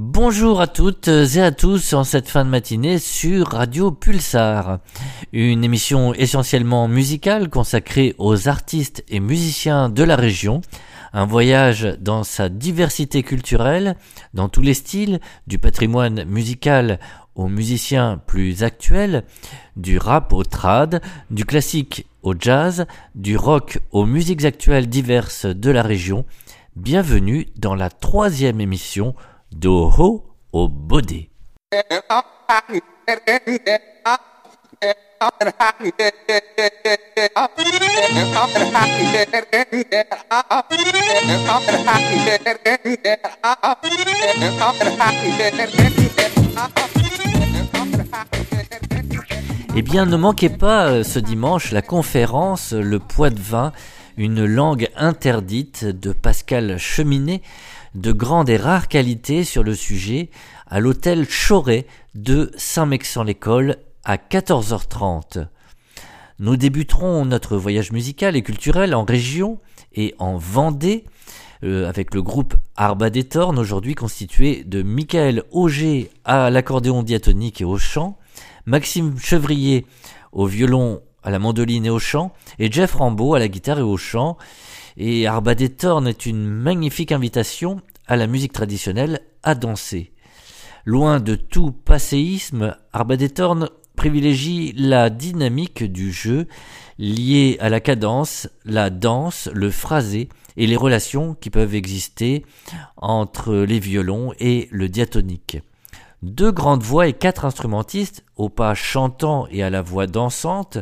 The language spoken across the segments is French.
Bonjour à toutes et à tous en cette fin de matinée sur Radio Pulsar, une émission essentiellement musicale consacrée aux artistes et musiciens de la région, un voyage dans sa diversité culturelle, dans tous les styles, du patrimoine musical aux musiciens plus actuels, du rap au trad, du classique au jazz, du rock aux musiques actuelles diverses de la région. Bienvenue dans la troisième émission Eh bien, ne manquez pas euh, ce dimanche la conférence Le poids de vin, une langue interdite de Pascal Cheminet, de grande et rare qualité sur le sujet, à l'hôtel Choret de Saint-Mexan-l'École à 14h30. Nous débuterons notre voyage musical et culturel en région et en Vendée euh, avec le groupe Arba des Tornes aujourd'hui constitué de Michael Auger à l'accordéon diatonique et au chant, Maxime Chevrier au violon, à la mandoline et au chant, et Jeff Rambeau à la guitare et au chant. Et Arba des Tornes est une magnifique invitation à la musique traditionnelle à danser. Loin de tout passéisme, Arba des Tornes privilégie la dynamique du jeu liée à la cadence, la danse, le phrasé et les relations qui peuvent exister entre les violons et le diatonique. Deux grandes voix et quatre instrumentistes, au pas chantant et à la voix dansante.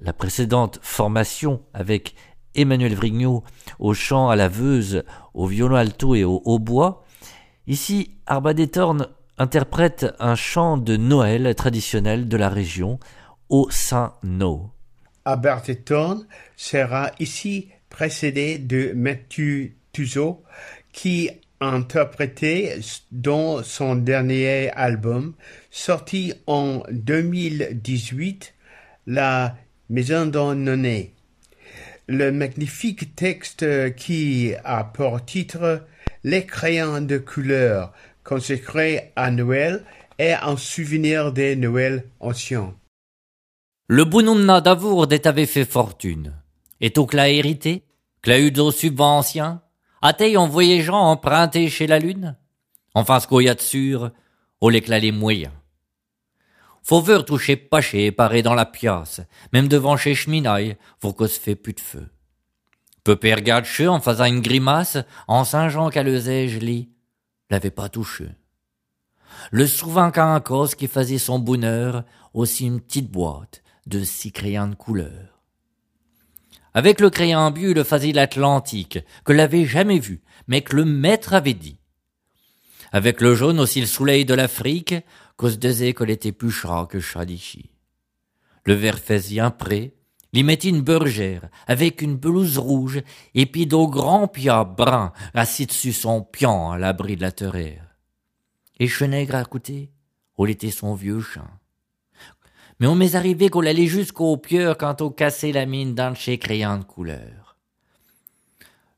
La précédente formation avec Emmanuel Vrignot au chant à la veuse, au violon alto et au hautbois. Ici, Arba interprète un chant de Noël traditionnel de la région, au Saint-No. Arba sera ici précédé de Mathieu Tuzo qui interprété dans son dernier album, sorti en 2018, La Maison d'un Le magnifique texte qui a pour titre Les crayons de couleur, consacré à Noël et en souvenir des Noëls anciens. Le bonhomme d'Avourde avait fait fortune. Et au cla hérité, cla eu de subventions, a-t-il en voyageant emprunté chez la lune? Enfin, ce qu'il y a de sûr, au l'éclat les moyens. Toucher pas chez paré dans la pièce, même devant chez Cheminaille, pour qu'on se fait plus de feu. Peu regarde che en faisant une grimace, en singeant qu'à le lit, l'avait pas touché. Le souvent qu'un cause qui faisait son bonheur, aussi une petite boîte de six crayons de couleur. Avec le créambule faisait l'Atlantique, que l'avait jamais vu, mais que le maître avait dit. Avec le jaune aussi le soleil de l'Afrique, cause plus chat que chat d'ici. Le vert faisait un pré, l'y mettit une bergère, avec une pelouse rouge, et puis d'au grand pia brun, assis dessus son pian à l'abri de la terre. Et Chenègre à côté, où était son vieux chien mais on m'est arrivé qu'on allait jusqu'au pieur quand on cassait la mine d'un chez crayons de couleur.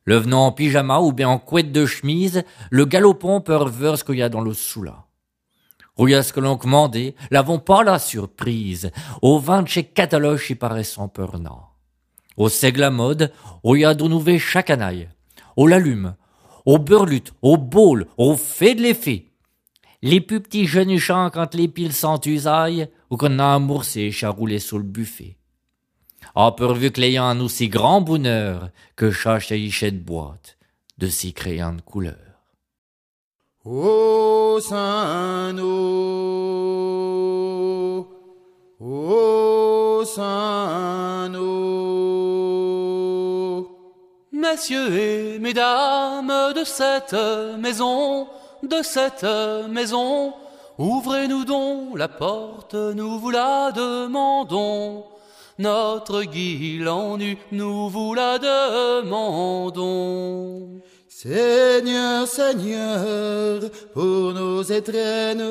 Le venant en pyjama ou bien en couette de chemise, le galopon peut revoir ce qu'il y a dans le soula. Y a ce que l'on commandait, l'avons pas la surprise. Au vin de chez Cataloche, il paraît sans peur Au seigle à mode, où y a de nouveaux chaque anaille. Au l'allume, au beurlute, au bol, au fait de l'effet. Les plus petits jeunes chants quand les piles sont ou qu'on a amoursé roulé sous le buffet. Ah, pourvu que l'ayant un aussi grand bonheur que chaque de boîte de si de couleur. Ô saint ô saint Messieurs et mesdames de cette maison, de cette maison, ouvrez-nous donc la porte, nous vous la demandons. Notre en nu, nous vous la demandons. Seigneur, Seigneur, pour nos étrennes,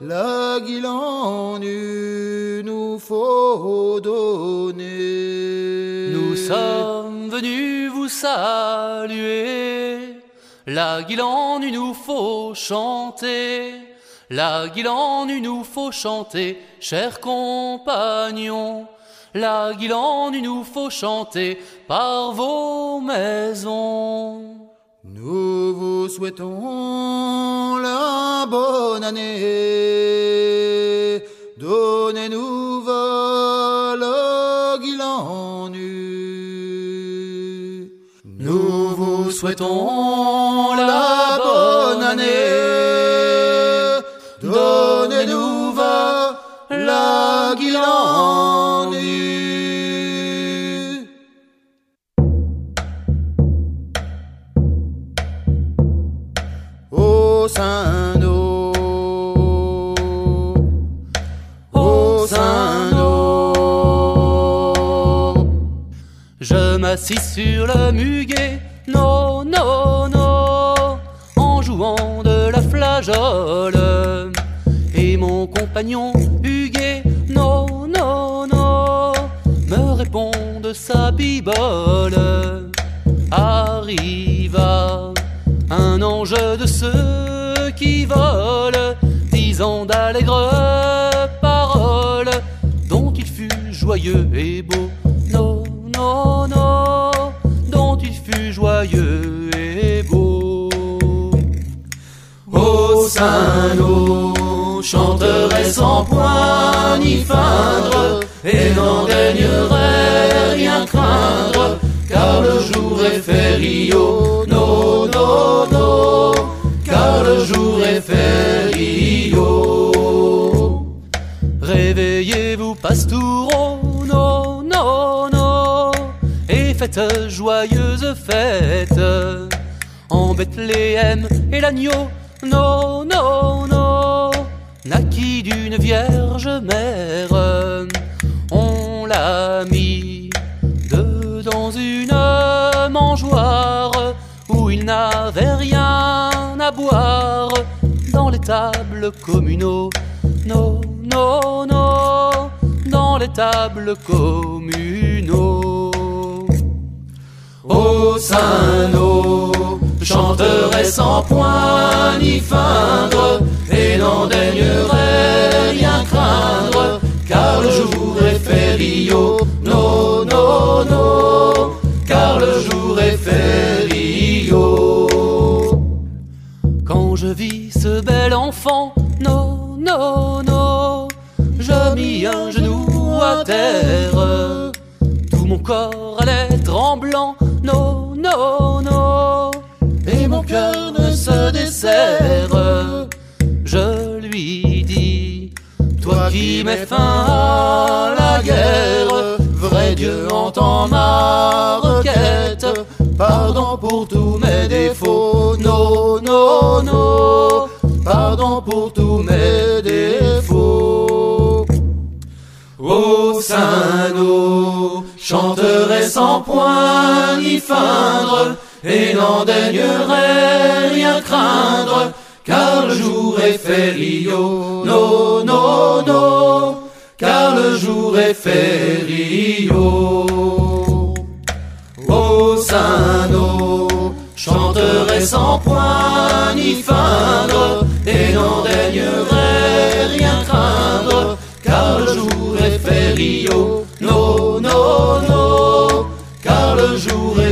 la en nous faut donner. Nous sommes venus vous saluer la il nous faut chanter. La il nous faut chanter, chers compagnons. La guilande, il nous faut chanter par vos maisons. Nous vous souhaitons la bonne année. Donnez-nous le guilan nu. Nous vous souhaitons la bonne année. Sur le muguet, non, non, non, en jouant de la flageole. Et mon compagnon Huguet, non, non, non, me répond de sa bibole. Arriva un ange de ceux qui volent, chanterait sans point ni feindre, et n'en daignerait rien craindre, car le jour est férié. Non, non, non, car le jour est férié. Réveillez-vous, pastoureau, non, non, non, et faites joyeuse fête. En Bethléem et l'agneau, non, non, non, naquit d'une vierge mère. On l'a mis dedans une mangeoire où il n'avait rien à boire dans les tables communaux. Non, non, non, dans les tables communaux. Au Saint-Nos, chanterait sans point feindre, et n'en daignerait rien craindre, car le jour est férié. Non, non, non, car le jour est férié. Quand je vis ce bel enfant, non, non, non, je mis un genou à terre. Tout mon corps allait tremblant, Je lui dis, toi qui mets fin à la guerre, vrai Dieu entend ma requête. Pardon pour tous mes défauts, non, non, non, pardon pour tous mes défauts. Au Saint-Nos, chanterait sans point ni feindre, et n'en daignerait craindre, car le jour est férié. Non, non, non, car le jour est férié. Au Saint-Nos, chanterait sans point ni feindre, et n'en daignerait rien craindre, car le jour est férié. Non, non, non, car le jour est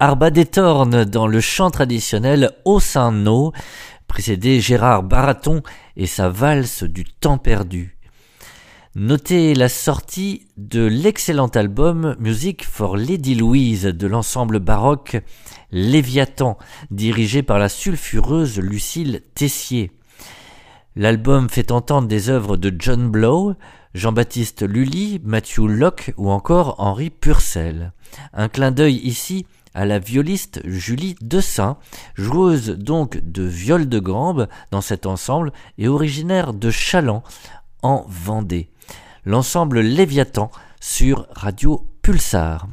Arba des dans le chant traditionnel Au Saint No, précédé Gérard Baraton et sa valse du temps perdu. Notez la sortie de l'excellent album Music for Lady Louise de l'ensemble baroque Léviathan, dirigé par la sulfureuse Lucille Tessier. L'album fait entendre des œuvres de John Blow, Jean-Baptiste Lully, Matthew Locke ou encore Henri Purcell. Un clin d'œil ici à la violiste Julie Dessin, joueuse donc de viol de gambe dans cet ensemble et originaire de Chaland en Vendée. L'ensemble Léviathan sur Radio Pulsar.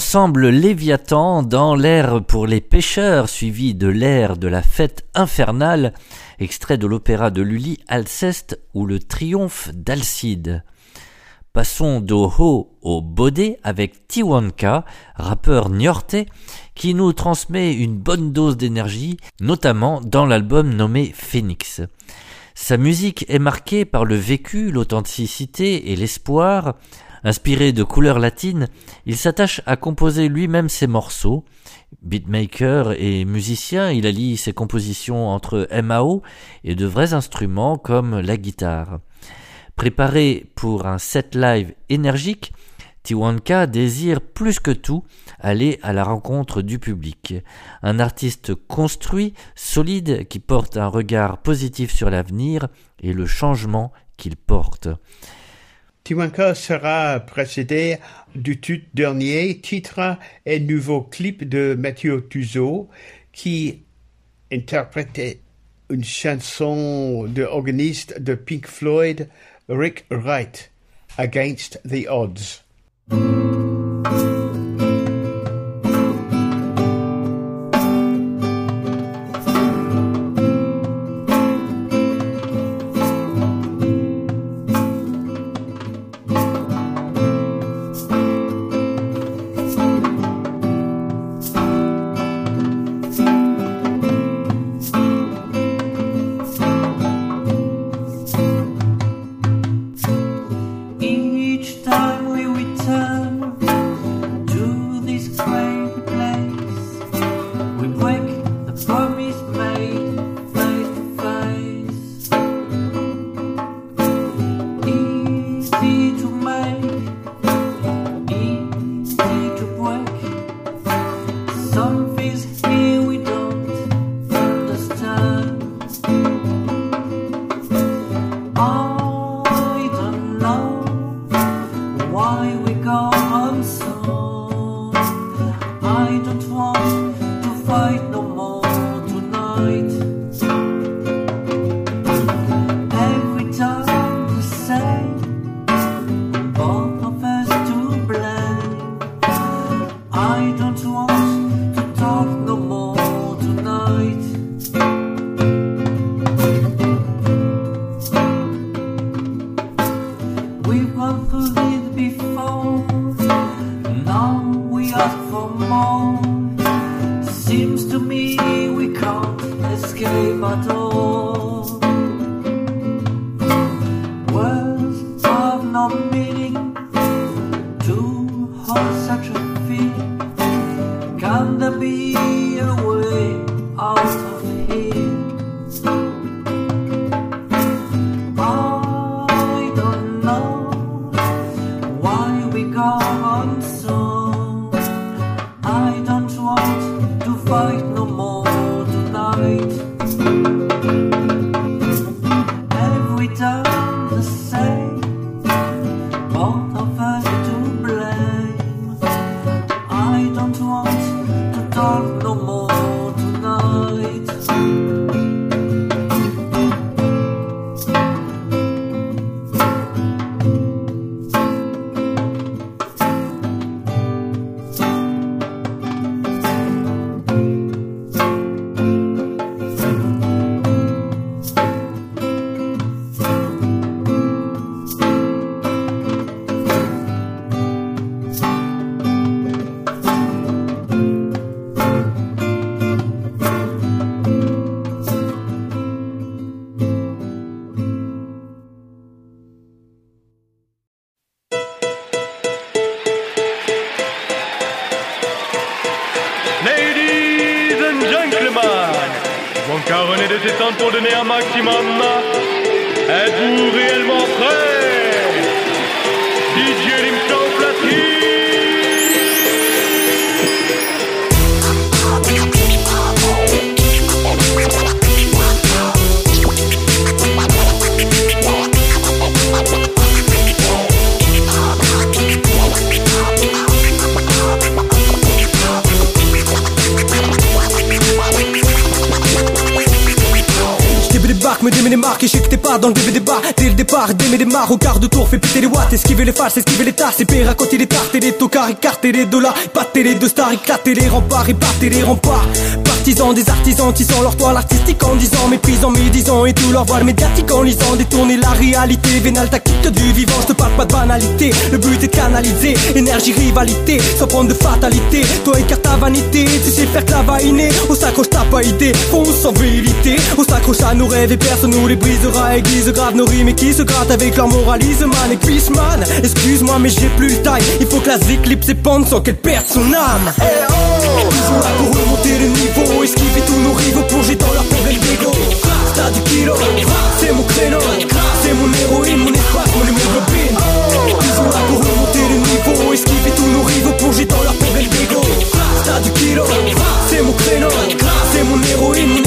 L'ensemble Léviathan dans l'air pour les pêcheurs, suivi de l'air de la fête infernale, extrait de l'opéra de Lully Alceste ou le triomphe d'Alcide. Passons d'Oho au Bodé avec Tiwanka, rappeur niortais, qui nous transmet une bonne dose d'énergie, notamment dans l'album nommé Phoenix. Sa musique est marquée par le vécu, l'authenticité et l'espoir, Inspiré de couleurs latines, il s'attache à composer lui-même ses morceaux. Beatmaker et musicien, il allie ses compositions entre MAO et de vrais instruments comme la guitare. Préparé pour un set live énergique, Tiwanka désire plus que tout aller à la rencontre du public. Un artiste construit, solide, qui porte un regard positif sur l'avenir et le changement qu'il porte. Tiwanka sera précédé du tout dernier titre et nouveau clip de Mathieu Tuzo qui interprète une chanson de organiste de Pink Floyd, Rick Wright, Against the Odds. Esquiver les faces, esquiver les tasses, et côté les tartes Et les tocards, écarter les dollars, batter les deux stars Éclater les remparts, et les remparts. Partisans des artisans, tissant leur toile artistique En disant, méprisant, médisant Et tout leur voile médiatique en lisant Détourner la réalité, vénal tactique du vivant Je te parle pas de banalité, le but est de canaliser Énergie, rivalité, sans prendre de fatalité Toi écarte ta vanité, tu sais faire que la Au s'accroche, t'as pas idée, fonce sans vérité. On s'accroche à nos rêves et personne nous les brisera. Église grave nos rimes et qui se gratte avec leur moralisme man. Et man Excuse-moi mais j'ai plus le taille Il faut que la éclipse s'épande sans qu'elle perde son âme. Hey oh! Remonter le niveau Esquiver tous nos rivaux plongés dans leur problème d'ego C'est mon créneau C'est mon héroïne, mon espace, mon hémoglobine Toujours là pour remonter le niveau Esquiver tous nos rivaux plongés dans leur problème d'ego Stade du kilo C'est mon créneau. C'est mon héroïne, mon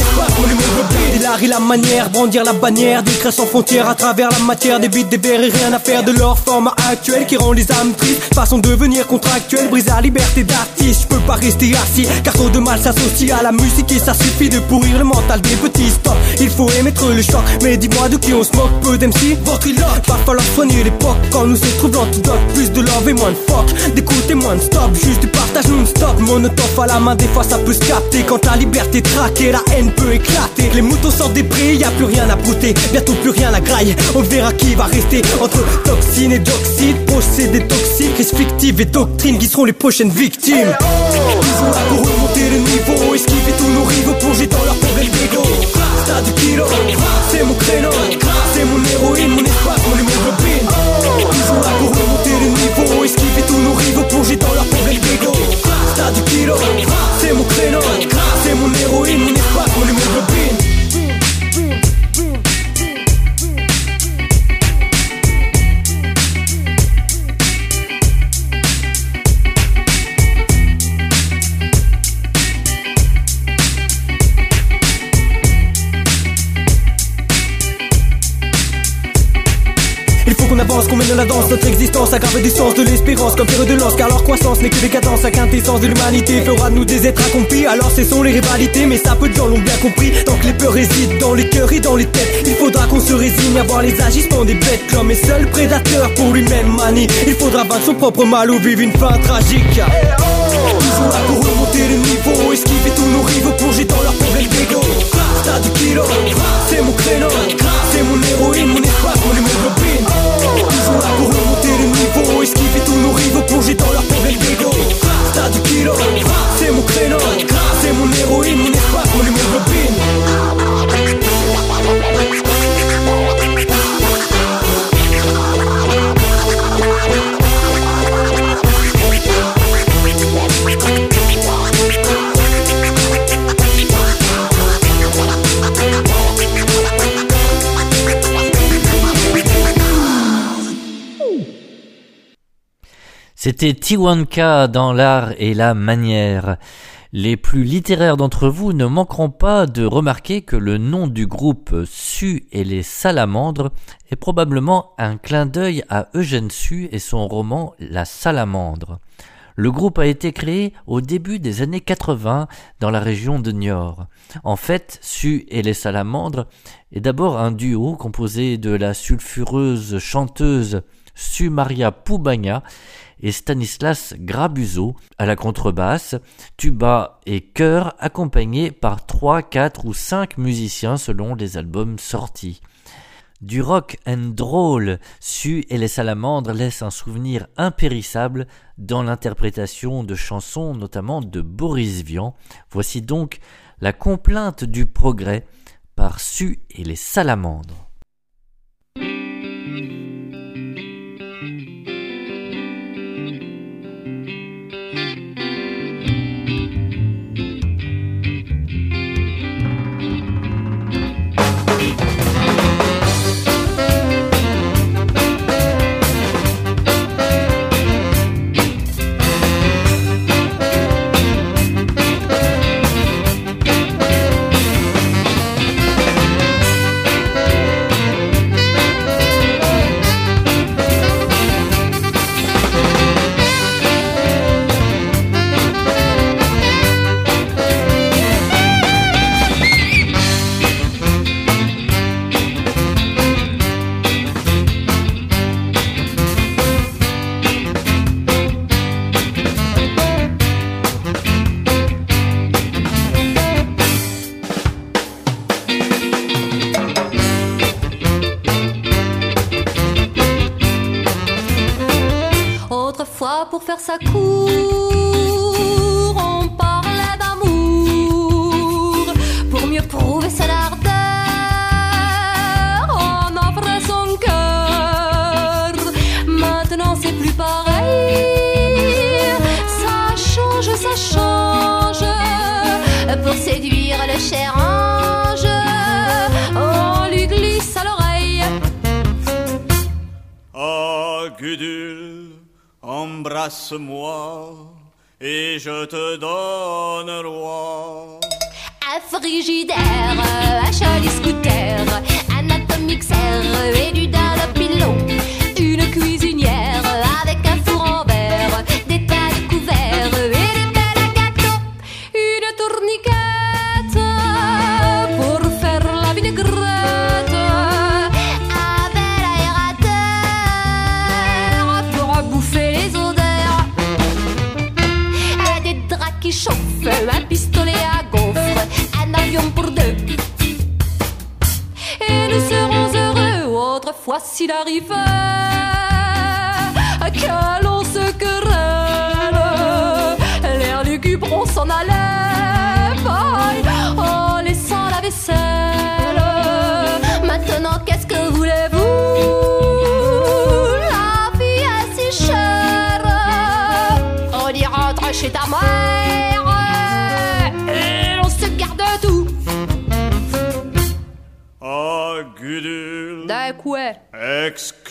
Et la manière, brandir la bannière, d'écrire sans frontières à travers la matière, des bites, des et rien à faire de leur format actuel qui rend les âmes tristes. Façon devenir contractuel, briser la liberté d'artiste. Je peux pas rester assis, car trop de mal s'associe à la musique et ça suffit de pourrir le mental des petits. Stop, il faut émettre le choc, mais dis-moi de qui on se moque, peu d'MC, votre îlotte. Va falloir soigner l'époque quand nous se trouve l'antidote. Plus de love et moins de fuck, d'écoute et moins de stop, juste du partage non-stop. Monotone à la main, des fois ça peut se capter. Quand la liberté traquée, la haine peut éclater. Les moutons sortent des prix, y a plus rien à brouter, bientôt plus rien à grailler. On verra qui va rester entre toxines et dioxyde, procédés toxiques, risques fictifs et doctrines qui seront les prochaines victimes. Ils ont là pour remonter le niveau, esquiver tous nos rivaux, plonger dans leur problème d'ego. Stade du kilo, c'est mon créneau, c'est mon héroïne, la danse, notre existence aggrave du sens de l'espérance comme pierre de lance, car leur croissance n'est que décadence, la quintessence de l'humanité fera de nous des êtres accomplis. Alors cessons les rivalités, mais ça peu de gens l'ont bien compris. Tant que les peurs résident dans les cœurs et dans les têtes, il faudra qu'on se résigne à voir les agissements des bêtes. L'homme est seul prédateur pour lui-même manie. Il faudra vaincre son propre mal ou vivre une fin tragique. Toujours là pour remonter le niveau, esquiver tous nos rivaux, plonger dans leur problème d'ego. Stade du kilo, c'est mon créneau, c'est mon héroïne, mon espace, C'était Tiwanka dans l'art et la manière. Les plus littéraires d'entre vous ne manqueront pas de remarquer que le nom du groupe Su et les salamandres est probablement un clin d'œil à Eugène Sue et son roman La salamandre. Le groupe a été créé au début des années 80 dans la région de Niort. En fait, Su et les salamandres est d'abord un duo composé de la sulfureuse chanteuse Su Maria Poubagna et Stanislas Grabuzo à la contrebasse, tuba et chœur accompagnés par trois, quatre ou cinq musiciens selon les albums sortis. Du rock and roll, Su et les salamandres laissent un souvenir impérissable dans l'interprétation de chansons notamment de Boris Vian. Voici donc la complainte du progrès par Su et les salamandres.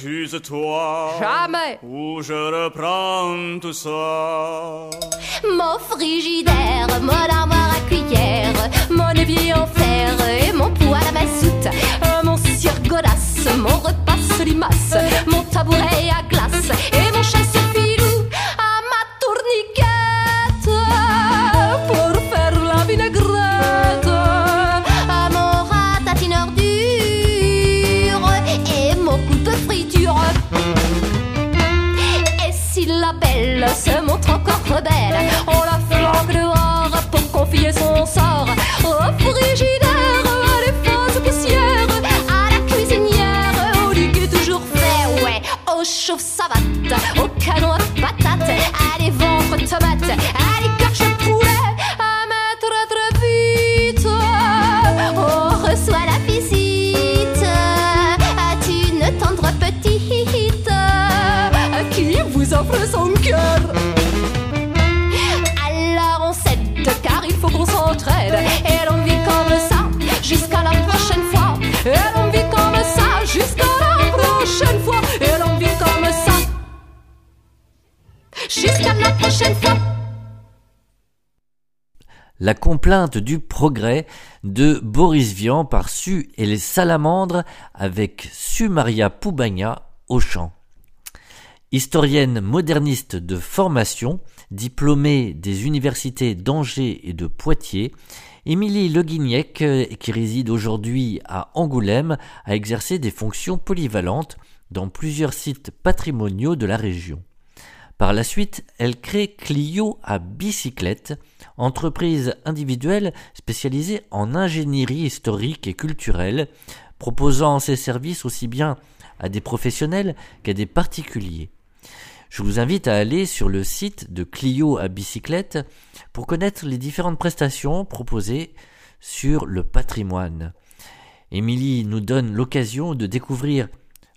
Excuse-toi. Jamais. Ou je reprends tout ça. Mon frigidaire, mon armoire à cuillère, mon évier en fer et mon poêle à massoute, euh, mon cirgolas, mon repas limace, mon tabouret à glace et mon chasse-filou se montre encore rebelle, on la flanque dehors pour confier son sort au frigidaire, à les fausses poussières, à la cuisinière, au liguet toujours fait, ouais, au chauffe-savate, au canon à patates, à les ventres tomates, à les gorges à mettre très vite, on reçoit la visite, à une tendre petite qui vous offre son cœur. La complainte du progrès de Boris Vian par Su et les salamandres avec Su Maria Poubagna au chant. Historienne moderniste de formation, diplômée des universités d'Angers et de Poitiers, Émilie Le Guignec, euh, qui réside aujourd'hui à Angoulême, a exercé des fonctions polyvalentes dans plusieurs sites patrimoniaux de la région. Par la suite, elle crée Clio à bicyclette, entreprise individuelle spécialisée en ingénierie historique et culturelle, proposant ses services aussi bien à des professionnels qu'à des particuliers. Je vous invite à aller sur le site de Clio à bicyclette pour connaître les différentes prestations proposées sur le patrimoine. Émilie nous donne l'occasion de découvrir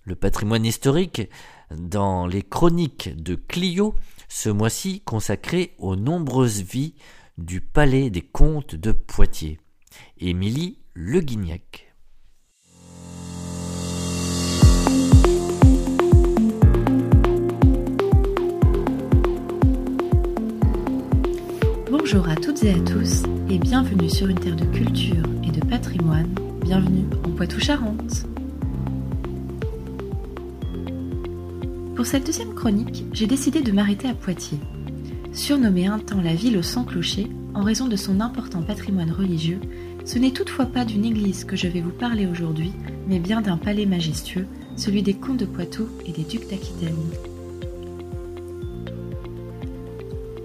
le patrimoine historique dans les chroniques de Clio, ce mois-ci consacré aux nombreuses vies du palais des comtes de Poitiers. Émilie Le Guignac. Bonjour à toutes et à tous et bienvenue sur une terre de culture et de patrimoine. Bienvenue en Poitou-Charentes. Pour cette deuxième chronique, j'ai décidé de m'arrêter à Poitiers. Surnommée un temps la ville aux 100 clochers, en raison de son important patrimoine religieux, ce n'est toutefois pas d'une église que je vais vous parler aujourd'hui, mais bien d'un palais majestueux, celui des comtes de Poitou et des ducs d'Aquitaine.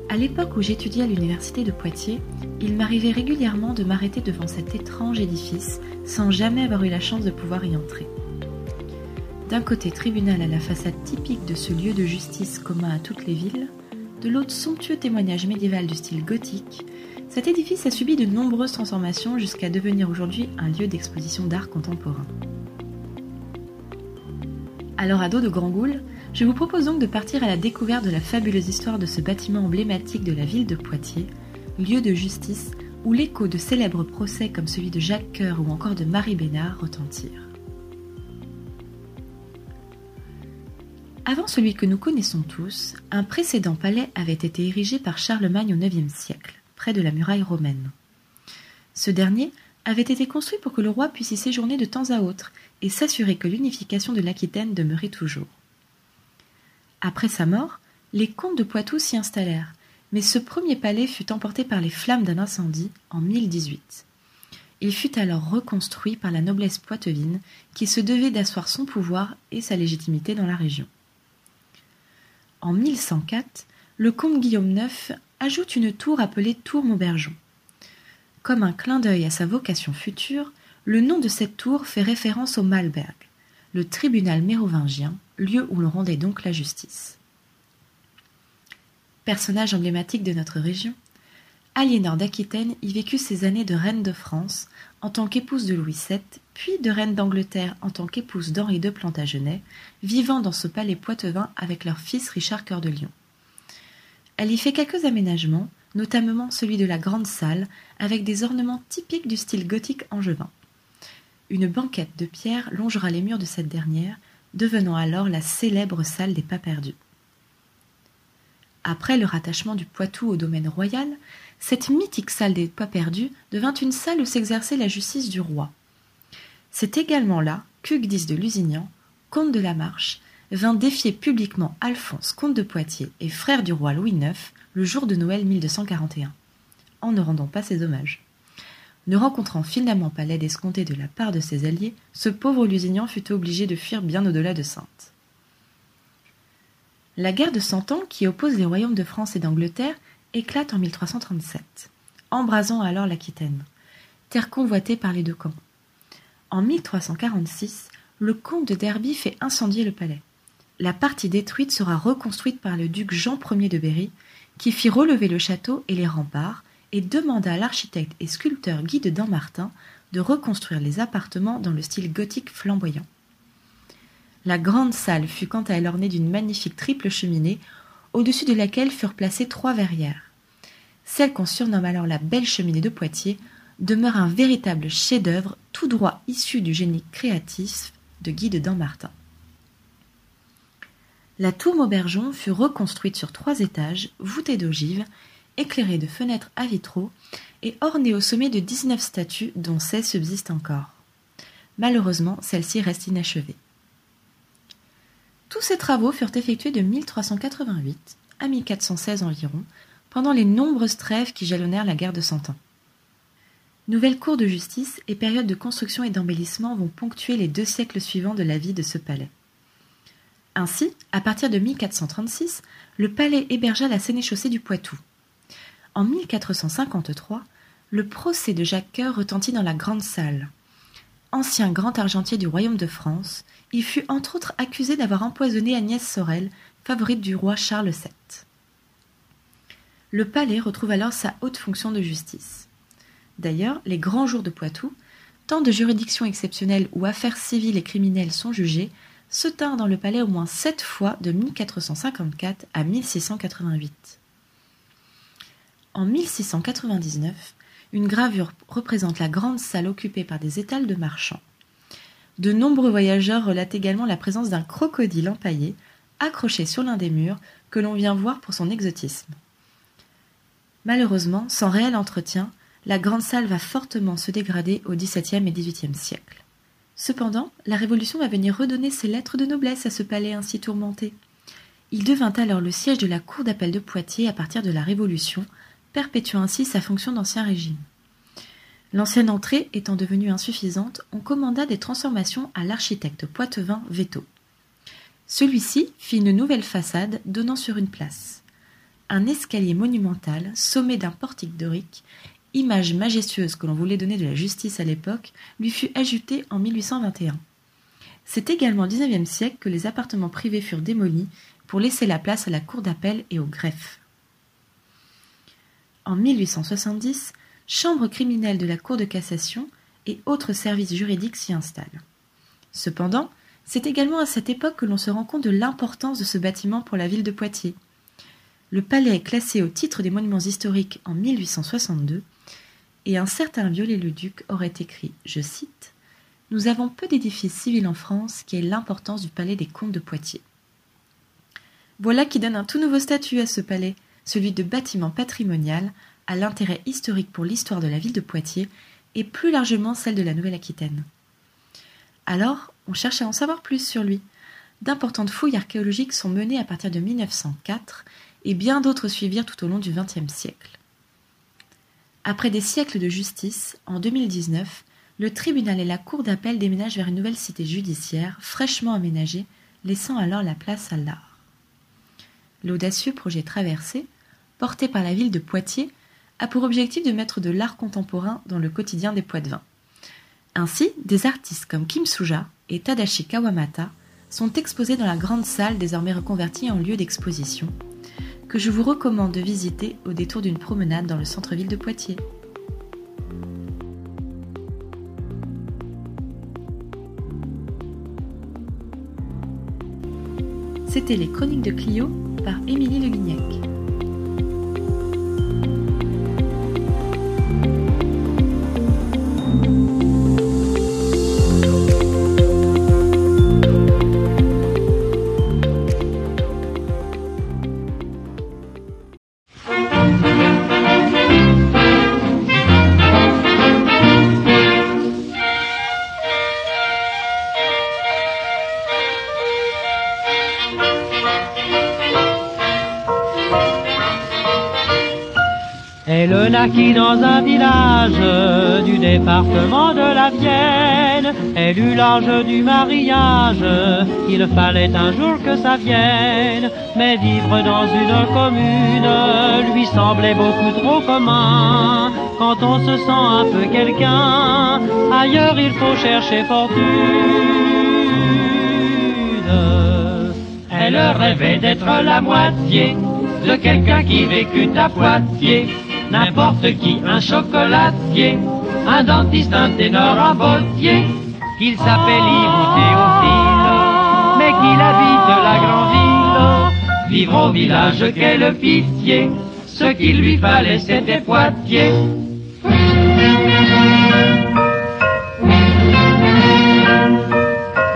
À l'époque où j'étudiais à l'université de Poitiers, il m'arrivait régulièrement de m'arrêter devant cet étrange édifice sans jamais avoir eu la chance de pouvoir y entrer. D'un côté tribunal à la façade typique de ce lieu de justice commun à toutes les villes, de l'autre somptueux témoignage médiéval du style gothique, cet édifice a subi de nombreuses transformations jusqu'à devenir aujourd'hui un lieu d'exposition d'art contemporain. Alors à dos de Grand Goule, je vous propose donc de partir à la découverte de la fabuleuse histoire de ce bâtiment emblématique de la ville de Poitiers, lieu de justice où l'écho de célèbres procès comme celui de Jacques Coeur ou encore de Marie Bénard retentirent. Avant celui que nous connaissons tous, un précédent palais avait été érigé par Charlemagne au IXe siècle, près de la muraille romaine. Ce dernier avait été construit pour que le roi puisse y séjourner de temps à autre et s'assurer que l'unification de l'Aquitaine demeurait toujours. Après sa mort, les comtes de Poitou s'y installèrent, mais ce premier palais fut emporté par les flammes d'un incendie en 1018. Il fut alors reconstruit par la noblesse poitevine qui se devait d'asseoir son pouvoir et sa légitimité dans la région. En 1104, le comte Guillaume IX ajoute une tour appelée Tour Maubergeon. Comme un clin d'œil à sa vocation future, le nom de cette tour fait référence au Malberg, le tribunal mérovingien, lieu où l'on rendait donc la justice. Personnage emblématique de notre région, Aliénor d'Aquitaine y vécut ses années de reine de France en tant qu'épouse de Louis VII, puis de reine d'Angleterre en tant qu'épouse d'Henri de Plantagenet, vivant dans ce palais poitevin avec leur fils Richard Cœur de Lion. Elle y fait quelques aménagements, notamment celui de la grande salle, avec des ornements typiques du style gothique angevin. Une banquette de pierre longera les murs de cette dernière, devenant alors la célèbre salle des pas perdus. Après le rattachement du Poitou au domaine royal, cette mythique salle des pas perdus devint une salle où s'exerçait la justice du roi. C'est également là qu'Hugues de Lusignan, comte de la Marche, vint défier publiquement Alphonse, comte de Poitiers et frère du roi Louis IX, le jour de Noël 1241, en ne rendant pas ses hommages. Ne rencontrant finalement pas l'aide escomptée de la part de ses alliés, ce pauvre Lusignan fut obligé de fuir bien au-delà de Sainte. La guerre de Cent Ans, qui oppose les royaumes de France et d'Angleterre, éclate en 1337, embrasant alors l'Aquitaine, terre convoitée par les deux camps. En 1346, le comte de Derby fait incendier le palais. La partie détruite sera reconstruite par le duc Jean Ier de Berry, qui fit relever le château et les remparts et demanda à l'architecte et sculpteur Guy de Dampmartin de reconstruire les appartements dans le style gothique flamboyant. La grande salle fut quant à elle ornée d'une magnifique triple cheminée au-dessus de laquelle furent placées trois verrières. Celle qu'on surnomme alors la belle cheminée de Poitiers demeure un véritable chef-d'œuvre tout droit issu du génie créatif de Guy de Dampmartin. La tour Maubergeon fut reconstruite sur trois étages, voûtée d'ogives, éclairée de fenêtres à vitraux et ornée au sommet de dix-neuf statues dont seize subsistent encore. Malheureusement, celle-ci reste inachevée. Tous ces travaux furent effectués de 1388 à 1416 environ, pendant les nombreuses trêves qui jalonnèrent la guerre de Cent Ans. Nouvelle cour de justice et période de construction et d'embellissement vont ponctuer les deux siècles suivants de la vie de ce palais. Ainsi, à partir de 1436, le palais hébergea la sénéchaussée du Poitou. En 1453, le procès de Jacques Coeur retentit dans la grande salle. Ancien grand argentier du royaume de France, il fut entre autres accusé d'avoir empoisonné Agnès Sorel, favorite du roi Charles VII. Le palais retrouve alors sa haute fonction de justice. D'ailleurs, les grands jours de Poitou, tant de juridictions exceptionnelles où affaires civiles et criminelles sont jugées, se tinrent dans le palais au moins sept fois de 1454 à 1688. En 1699, une gravure représente la grande salle occupée par des étals de marchands. De nombreux voyageurs relatent également la présence d'un crocodile empaillé accroché sur l'un des murs que l'on vient voir pour son exotisme. Malheureusement, sans réel entretien, la grande salle va fortement se dégrader au XVIIe et XVIIIe siècle. Cependant, la Révolution va venir redonner ses lettres de noblesse à ce palais ainsi tourmenté. Il devint alors le siège de la cour d'appel de Poitiers à partir de la Révolution, perpétuant ainsi sa fonction d'ancien régime. L'ancienne entrée étant devenue insuffisante, on commanda des transformations à l'architecte poitevin Veto. Celui-ci fit une nouvelle façade donnant sur une place. Un escalier monumental, sommé d'un portique dorique, image majestueuse que l'on voulait donner de la justice à l'époque, lui fut ajouté en 1821. C'est également au XIXe siècle que les appartements privés furent démolis pour laisser la place à la cour d'appel et au greffe. En 1870, chambre criminelle de la Cour de cassation et autres services juridiques s'y installent. Cependant, c'est également à cette époque que l'on se rend compte de l'importance de ce bâtiment pour la ville de Poitiers. Le palais est classé au titre des monuments historiques en 1862 et un certain Viollet-le-Duc aurait écrit, je cite, Nous avons peu d'édifices civils en France qui aient l'importance du palais des comtes de Poitiers. Voilà qui donne un tout nouveau statut à ce palais, celui de bâtiment patrimonial, à l'intérêt historique pour l'histoire de la ville de Poitiers et plus largement celle de la Nouvelle-Aquitaine. Alors, on cherche à en savoir plus sur lui. D'importantes fouilles archéologiques sont menées à partir de 1904 et bien d'autres suivirent tout au long du XXe siècle. Après des siècles de justice, en 2019, le tribunal et la cour d'appel déménagent vers une nouvelle cité judiciaire fraîchement aménagée, laissant alors la place à l'art. L'audacieux projet Traversé, porté par la ville de Poitiers, a pour objectif de mettre de l'art contemporain dans le quotidien des Poitevins. Ainsi, des artistes comme Kim Suja et Tadashi Kawamata sont exposés dans la grande salle désormais reconvertie en lieu d'exposition, que je vous recommande de visiter au détour d'une promenade dans le centre-ville de Poitiers. C'était les Chroniques de Clio par Émilie Le Guignac. Naquit dans un village du département de la Vienne. Elle eut l'âge du mariage, il fallait un jour que ça vienne. Mais vivre dans une commune lui semblait beaucoup trop commun. Quand on se sent un peu quelqu'un, ailleurs il faut chercher fortune. Elle rêvait d'être la moitié de quelqu'un qui vécut à Poitiers n'importe qui, un chocolatier, un dentiste, un ténor, un bottier, qu'il s'appelle Yves ou Théophile, mais qu'il habite la grande ville, vivre au village, quelle pitié, ce qu'il lui fallait c'était Poitiers.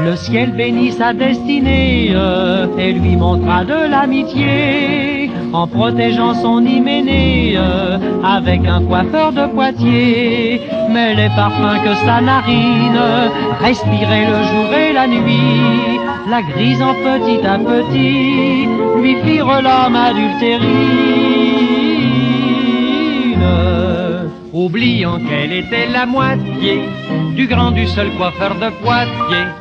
Le ciel bénit sa destinée euh, et lui montra de l'amitié en protégeant son hyménée euh, avec un coiffeur de Poitiers. Mais les parfums que sa narine respirait le jour et la nuit, la grisant petit à petit, lui firent l'homme adultérine. Oubliant qu'elle était la moitié du grand du seul coiffeur de Poitiers,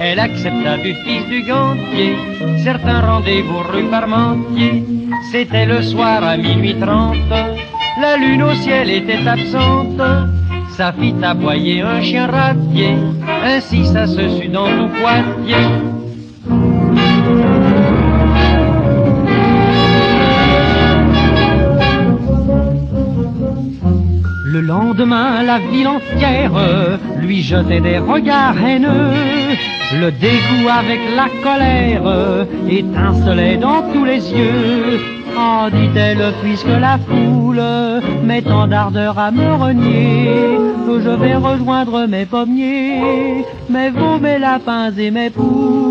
elle accepta du fils du gantier certains rendez-vous rue Parmentier. C'était le soir à minuit trente, la lune au ciel était absente. Ça fit aboyer un chien ratier, ainsi ça se sut dans tout Poitiers. Lendemain, la ville entière lui jetait des regards haineux. Le dégoût avec la colère étincelait dans tous les yeux. Oh, dit-elle, puisque la foule met tant d'ardeur à me renier, que je vais rejoindre mes pommiers, mes veaux, mes lapins et mes poules.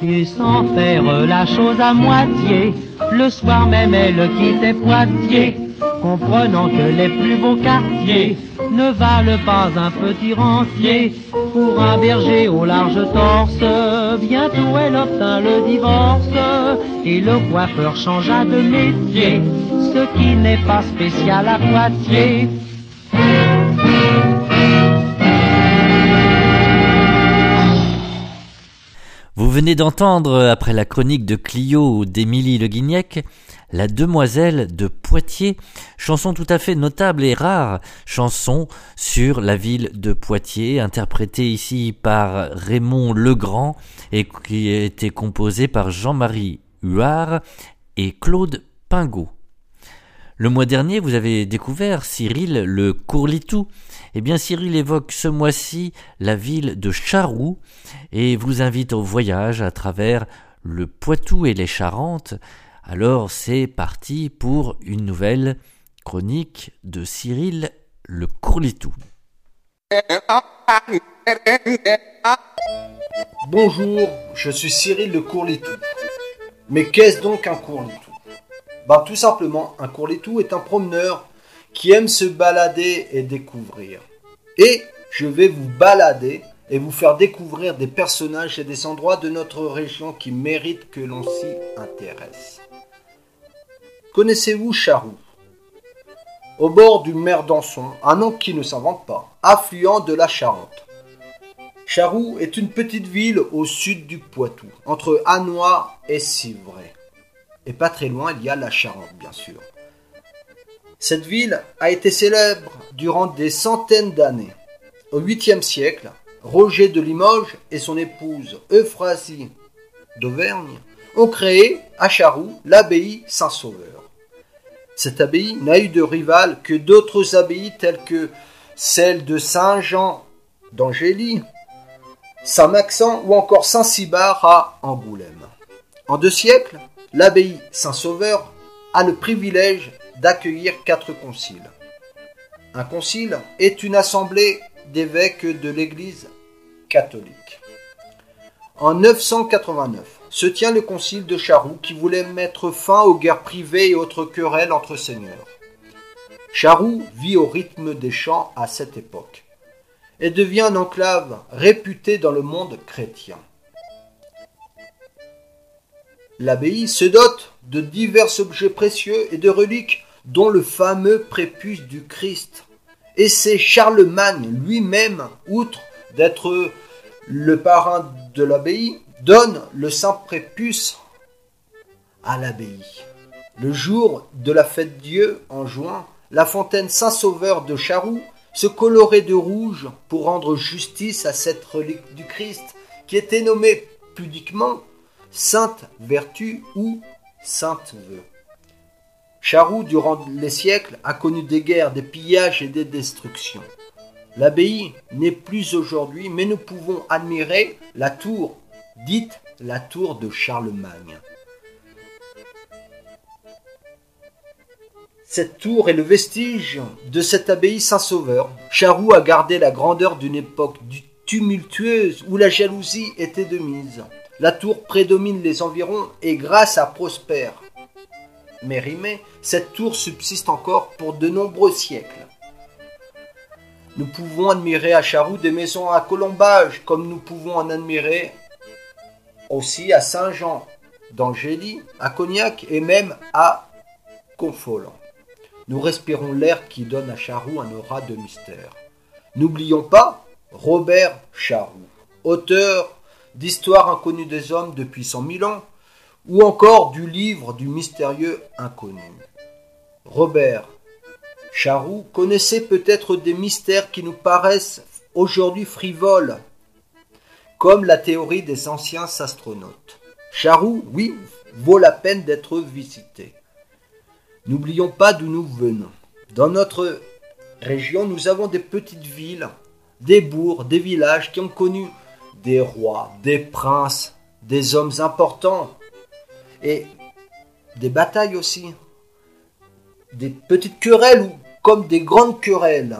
Et sans faire la chose à moitié, le soir même elle quittait Poitiers, comprenant que les plus beaux quartiers ne valent pas un petit rentier. Pour un berger au large torse, bientôt elle obtint le divorce, et le coiffeur changea de métier, ce qui n'est pas spécial à Poitiers. Vous venez d'entendre, après la chronique de Clio d'Émilie Le Guignec, La Demoiselle de Poitiers, chanson tout à fait notable et rare, chanson sur la ville de Poitiers, interprétée ici par Raymond Legrand et qui a été composée par Jean-Marie Huard et Claude Pingot. Le mois dernier, vous avez découvert Cyril le Courlitou. Eh bien, Cyril évoque ce mois-ci la ville de Charroux et vous invite au voyage à travers le Poitou et les Charentes. Alors, c'est parti pour une nouvelle chronique de Cyril le Courlitou. Bonjour, je suis Cyril le Courlitou. Mais qu'est-ce donc un Courlitou? Ben tout simplement, un Courlitou est un promeneur qui aime se balader et découvrir. Et je vais vous balader et vous faire découvrir des personnages et des endroits de notre région qui méritent que l'on s'y intéresse. Connaissez-vous Charroux Au bord du mer d'Anson, un nom qui ne s'invente pas, affluent de la Charente. Charroux est une petite ville au sud du Poitou, entre Hanois et Civray. Et pas très loin, il y a la Charente, bien sûr. Cette ville a été célèbre durant des centaines d'années. Au 8e siècle, Roger de Limoges et son épouse Euphrasie d'Auvergne ont créé à Charroux l'abbaye Saint-Sauveur. Cette abbaye n'a eu de rival que d'autres abbayes telles que celle de Saint-Jean d'Angély, Saint-Maxent ou encore Saint-Cybard à Angoulême. En deux siècles, l'abbaye Saint-Sauveur a le privilège d'accueillir quatre conciles. Un concile est une assemblée d'évêques de l'Église catholique. En 989 se tient le concile de Charroux qui voulait mettre fin aux guerres privées et autres querelles entre seigneurs. Charroux vit au rythme des chants à cette époque et devient un enclave réputé dans le monde chrétien. L'abbaye se dote de divers objets précieux et de reliques dont le fameux prépuce du Christ. Et c'est Charlemagne lui-même, outre d'être le parrain de l'abbaye, donne le saint prépuce à l'abbaye. Le jour de la fête Dieu, en juin, la fontaine Saint-Sauveur de Charroux se colorait de rouge pour rendre justice à cette relique du Christ qui était nommée pudiquement Sainte Vertu ou Sainte Vœu. Charroux, durant les siècles, a connu des guerres, des pillages et des destructions. L'abbaye n'est plus aujourd'hui, mais nous pouvons admirer la tour, dite la tour de Charlemagne. Cette tour est le vestige de cette abbaye Saint-Sauveur. Charroux a gardé la grandeur d'une époque tumultueuse où la jalousie était de mise. La tour prédomine les environs et grâce à Prosper Mérimée, cette tour subsiste encore pour de nombreux siècles. Nous pouvons admirer à Charroux des maisons à colombage, comme nous pouvons en admirer aussi à Saint-Jean, d'Angély, à Cognac et même à Confolant. Nous respirons l'air qui donne à Charroux un aura de mystère. N'oublions pas Robert Charroux, auteur d'Histoire inconnue des hommes depuis cent mille ans, ou encore du livre du mystérieux inconnu. Robert Charroux connaissait peut-être des mystères qui nous paraissent aujourd'hui frivoles, comme la théorie des anciens astronautes. Charroux, oui, vaut la peine d'être visité. N'oublions pas d'où nous venons. Dans notre région, nous avons des petites villes, des bourgs, des villages qui ont connu des rois, des princes, des hommes importants et des batailles aussi. Des petites querelles ou comme des grandes querelles.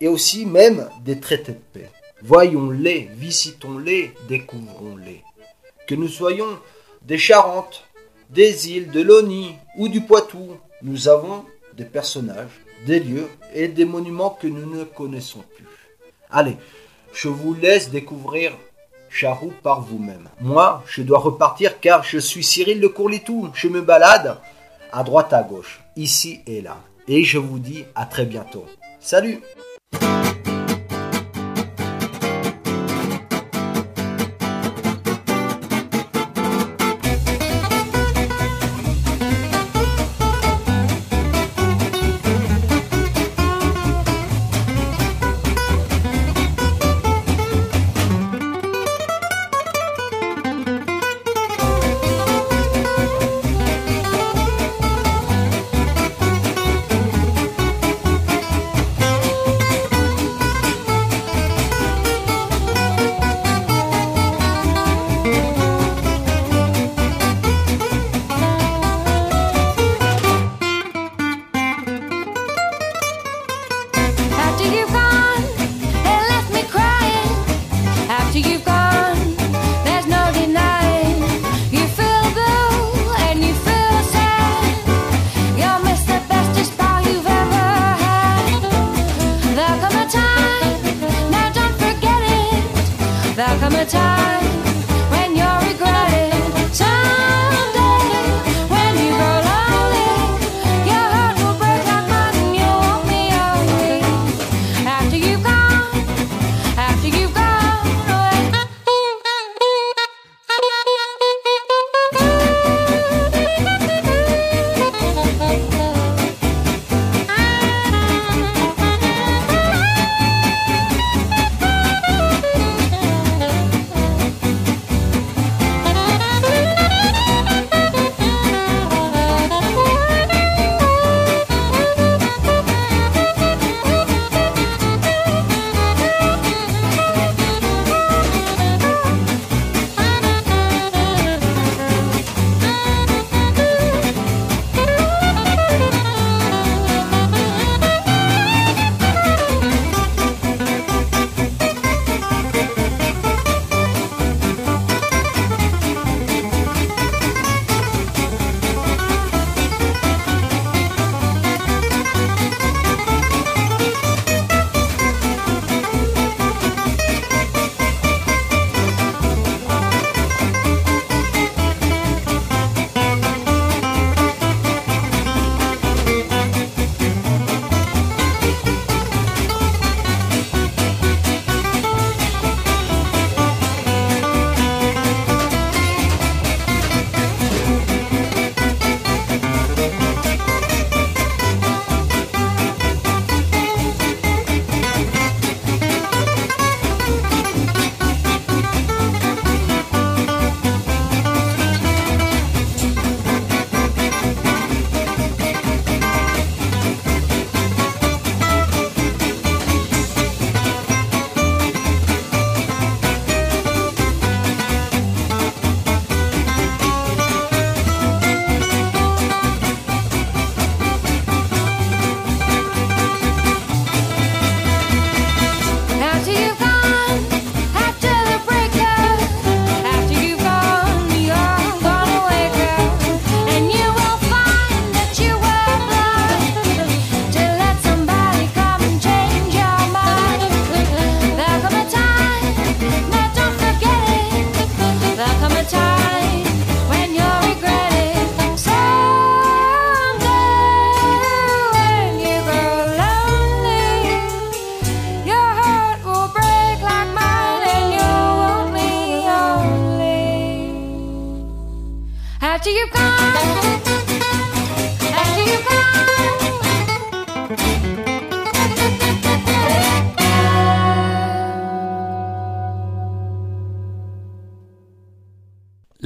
Et aussi même des traités de paix. Voyons-les, visitons-les, découvrons-les. Que nous soyons des Charentes, des îles, de l'Oni ou du Poitou, nous avons des personnages, des lieux et des monuments que nous ne connaissons plus. Allez, je vous laisse découvrir Charroux par vous-même. Moi, je dois repartir car je suis Cyril le Courlitou. Je me balade à droite à gauche, ici et là. Et je vous dis à très bientôt. Salut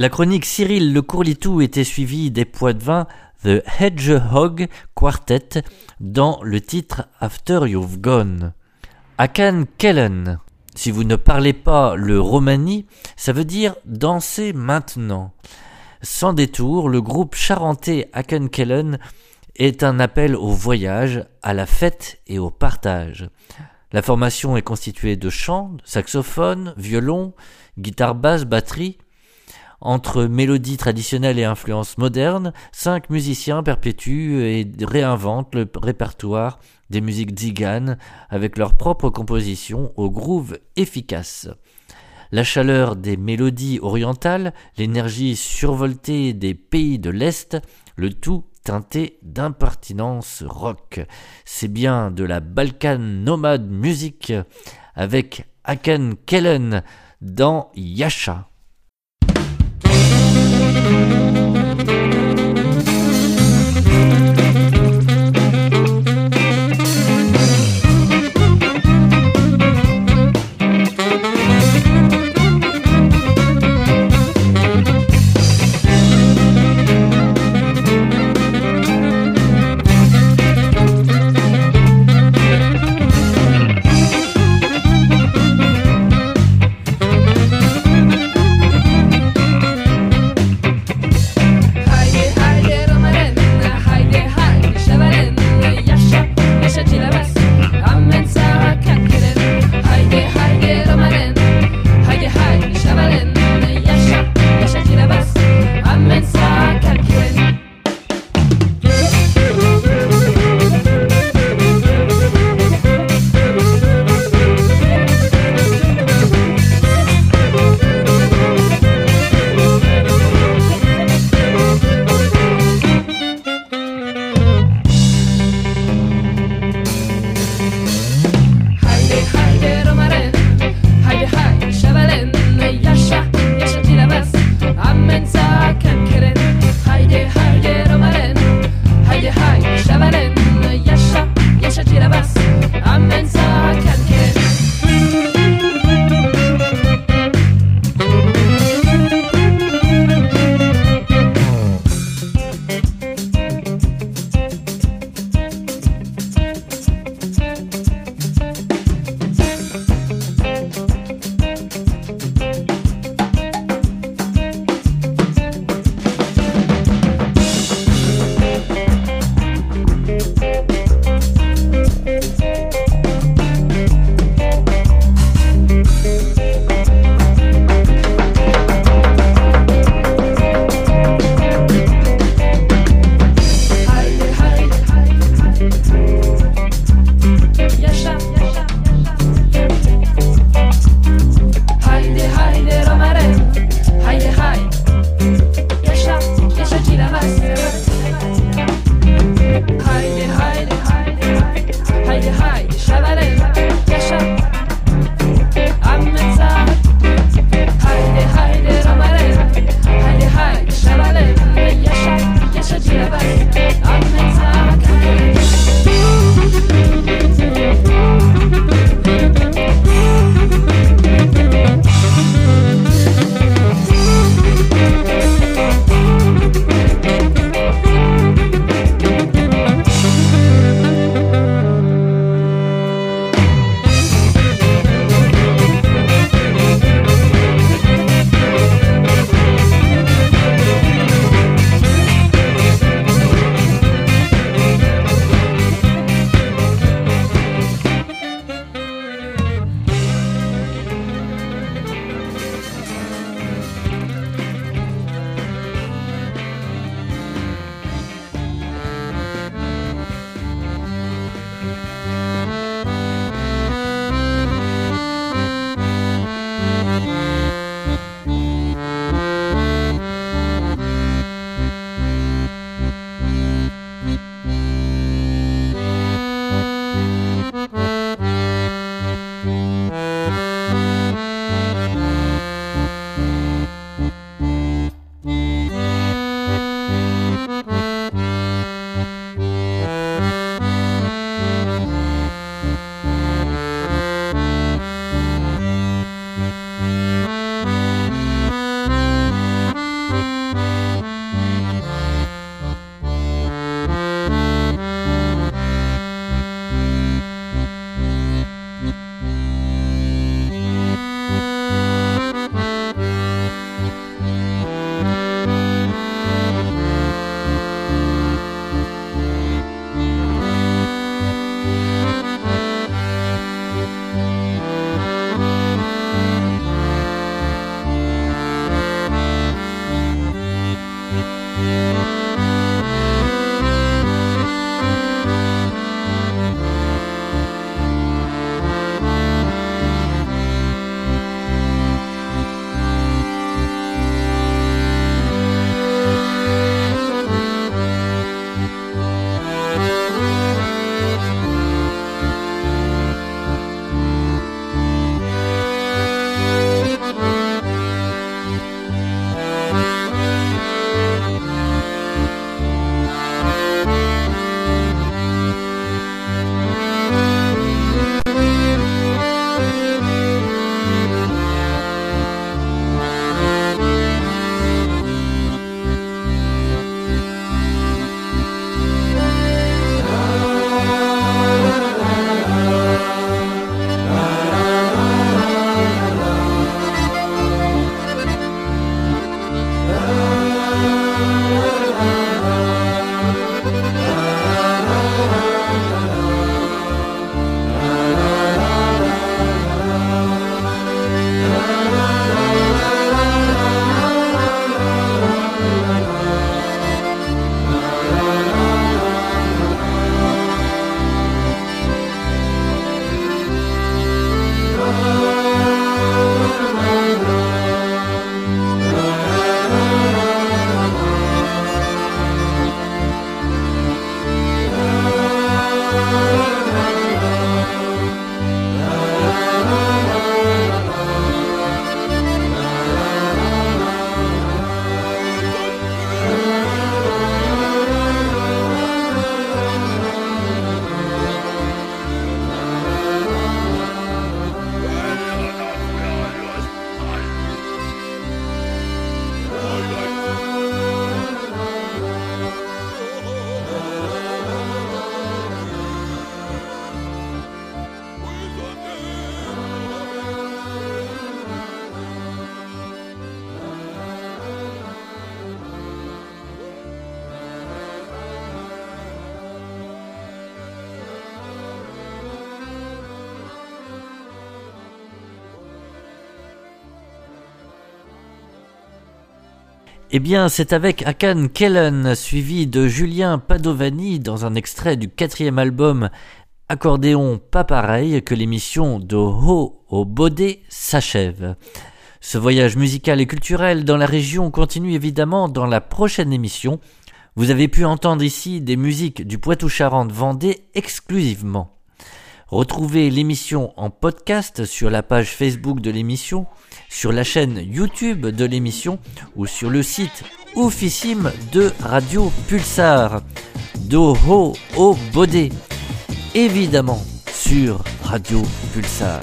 La chronique Cyril Le Courlitou était suivie des poids de vin The Hedgehog Quartet dans le titre After You've Gone. Akan Kellen. Si vous ne parlez pas le romani, ça veut dire danser maintenant. Sans détour, le groupe charentais Akan Kellen est un appel au voyage, à la fête et au partage. La formation est constituée de chants, saxophones, violon, guitare basse, batterie, entre mélodies traditionnelles et influences modernes, cinq musiciens perpétuent et réinventent le répertoire des musiques tziganes avec leurs propres compositions au groove efficace. La chaleur des mélodies orientales, l'énergie survoltée des pays de l'Est, le tout teinté d'impertinence rock. C'est bien de la Balkan nomade musique avec Aken Kellen dans Yasha. Eh bien, c'est avec Akan Kellen, suivi de Julien Padovani dans un extrait du quatrième album Accordéon pas pareil que l'émission de Ho au Baudet s'achève. Ce voyage musical et culturel dans la région continue évidemment dans la prochaine émission. Vous avez pu entendre ici des musiques du Poitou-Charentes Vendée exclusivement. Retrouvez l'émission en podcast sur la page Facebook de l'émission, sur la chaîne YouTube de l'émission ou sur le site oufissime de Radio Pulsar. Doho au Bodé. Évidemment sur Radio Pulsar.